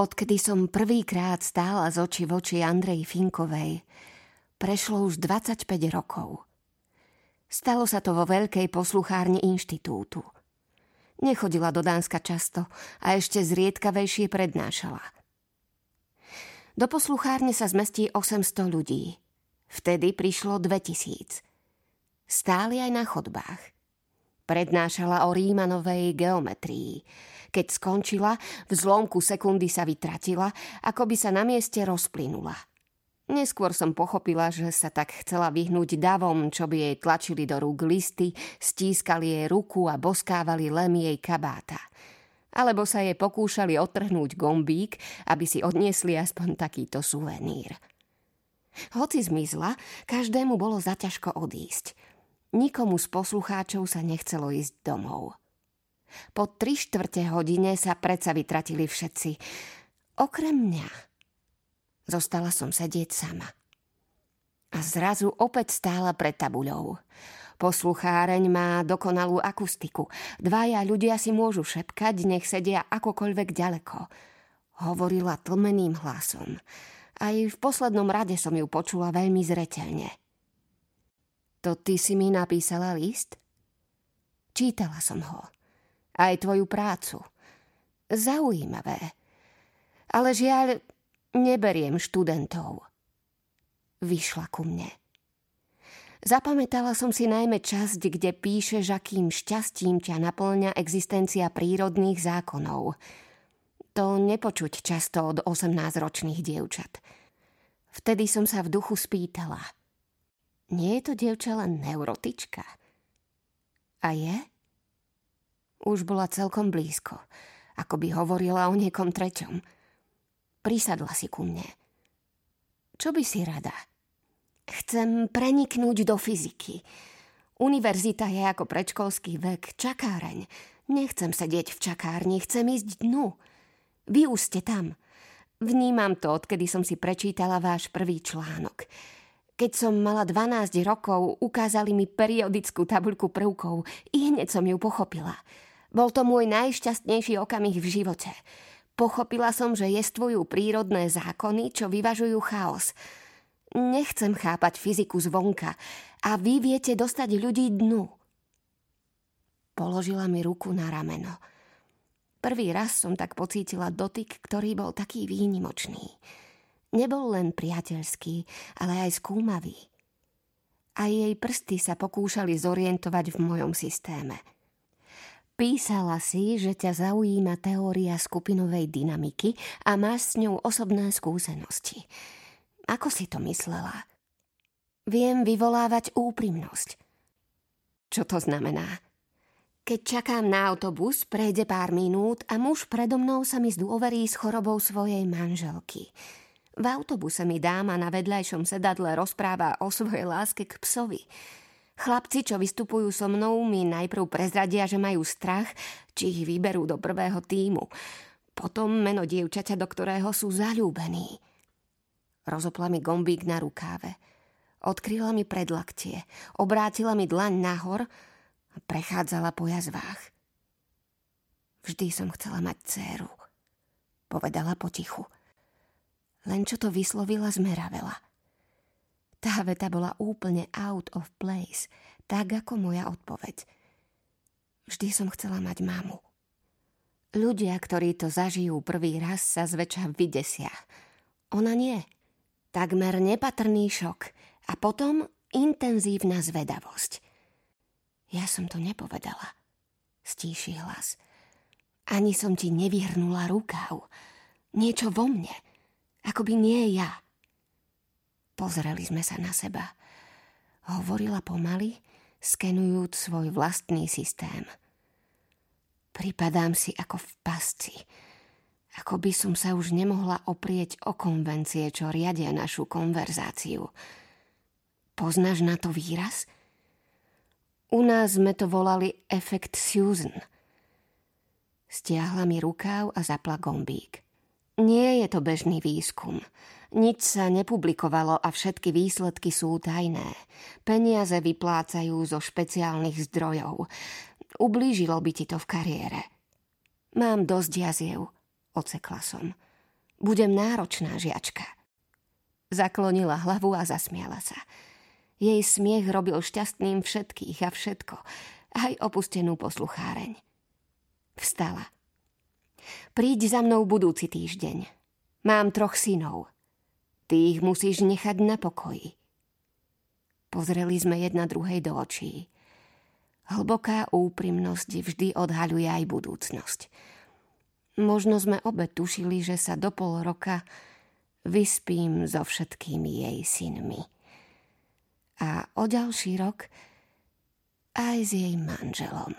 Odkedy som prvýkrát stála z oči v oči Andrej Finkovej, prešlo už 25 rokov. Stalo sa to vo veľkej posluchárni inštitútu. Nechodila do Dánska často a ešte zriedkavejšie prednášala. Do posluchárne sa zmestí 800 ľudí. Vtedy prišlo 2000. Stáli aj na chodbách. Prednášala o Rímanovej geometrii. Keď skončila, v zlomku sekundy sa vytratila, ako by sa na mieste rozplynula – Neskôr som pochopila, že sa tak chcela vyhnúť davom, čo by jej tlačili do rúk listy, stískali jej ruku a boskávali lem jej kabáta. Alebo sa jej pokúšali otrhnúť gombík, aby si odniesli aspoň takýto suvenír. Hoci zmizla, každému bolo zaťažko odísť. Nikomu z poslucháčov sa nechcelo ísť domov. Po tri štvrte hodine sa predsa vytratili všetci. Okrem mňa. Zostala som sedieť sama. A zrazu opäť stála pred tabuľou. Poslucháreň má dokonalú akustiku. Dvaja ľudia si môžu šepkať, nech sedia akokoľvek ďaleko. Hovorila tlmeným hlasom. Aj v poslednom rade som ju počula veľmi zreteľne. To ty si mi napísala list? Čítala som ho. Aj tvoju prácu. Zaujímavé. Ale žiaľ, Neberiem študentov. Vyšla ku mne. Zapamätala som si najmä časť, kde píše, akým šťastím ťa naplňa existencia prírodných zákonov. To nepočuť často od 18-ročných dievčat. Vtedy som sa v duchu spýtala. Nie je to dievča len neurotička? A je? Už bola celkom blízko, ako by hovorila o niekom treťom – Prisadla si ku mne. Čo by si rada? Chcem preniknúť do fyziky. Univerzita je ako predškolský vek, čakáreň. Nechcem sedieť v čakárni, chcem ísť dnu. Vy už ste tam. Vnímam to, odkedy som si prečítala váš prvý článok. Keď som mala 12 rokov, ukázali mi periodickú tabuľku prvkov i hneď som ju pochopila. Bol to môj najšťastnejší okamih v živote. Pochopila som, že jestvujú prírodné zákony, čo vyvažujú chaos. Nechcem chápať fyziku zvonka a vy viete dostať ľudí dnu. Položila mi ruku na rameno. Prvý raz som tak pocítila dotyk, ktorý bol taký výnimočný. Nebol len priateľský, ale aj skúmavý. A jej prsty sa pokúšali zorientovať v mojom systéme – Písala si, že ťa zaujíma teória skupinovej dynamiky a máš s ňou osobné skúsenosti. Ako si to myslela? Viem vyvolávať úprimnosť. Čo to znamená? Keď čakám na autobus, prejde pár minút a muž predo mnou sa mi zdôverí s chorobou svojej manželky. V autobuse mi dáma na vedľajšom sedadle rozpráva o svojej láske k psovi – Chlapci, čo vystupujú so mnou, mi najprv prezradia, že majú strach, či ich vyberú do prvého týmu. Potom meno dievčaťa, do ktorého sú zalúbení. Rozopla mi gombík na rukáve. Odkryla mi predlaktie, obrátila mi dlaň nahor a prechádzala po jazvách. Vždy som chcela mať dceru, povedala potichu. Len čo to vyslovila, zmeravela – tá veta bola úplne out of place, tak ako moja odpoveď. Vždy som chcela mať mamu. Ľudia, ktorí to zažijú prvý raz, sa zväčša vydesia. Ona nie. Takmer nepatrný šok a potom intenzívna zvedavosť. Ja som to nepovedala. Stíši hlas. Ani som ti nevyhrnula rukav. Niečo vo mne. Ako by nie ja. Pozreli sme sa na seba. Hovorila pomaly, skenujúc svoj vlastný systém. Pripadám si ako v pasci. Ako by som sa už nemohla oprieť o konvencie, čo riadia našu konverzáciu. Poznáš na to výraz? U nás sme to volali efekt Susan. Stiahla mi rukáv a zapla gombík. Nie je to bežný výskum. Nič sa nepublikovalo a všetky výsledky sú tajné. Peniaze vyplácajú zo špeciálnych zdrojov. Ublížilo by ti to v kariére. Mám dosť jaziev, ocekla som. Budem náročná žiačka. Zaklonila hlavu a zasmiala sa. Jej smiech robil šťastným všetkých a všetko, aj opustenú poslucháreň. Vstala. Príď za mnou budúci týždeň. Mám troch synov. Ty ich musíš nechať na pokoji. Pozreli sme jedna druhej do očí. Hlboká úprimnosť vždy odhaľuje aj budúcnosť. Možno sme obe tušili, že sa do pol roka vyspím so všetkými jej synmi. A o ďalší rok aj s jej manželom.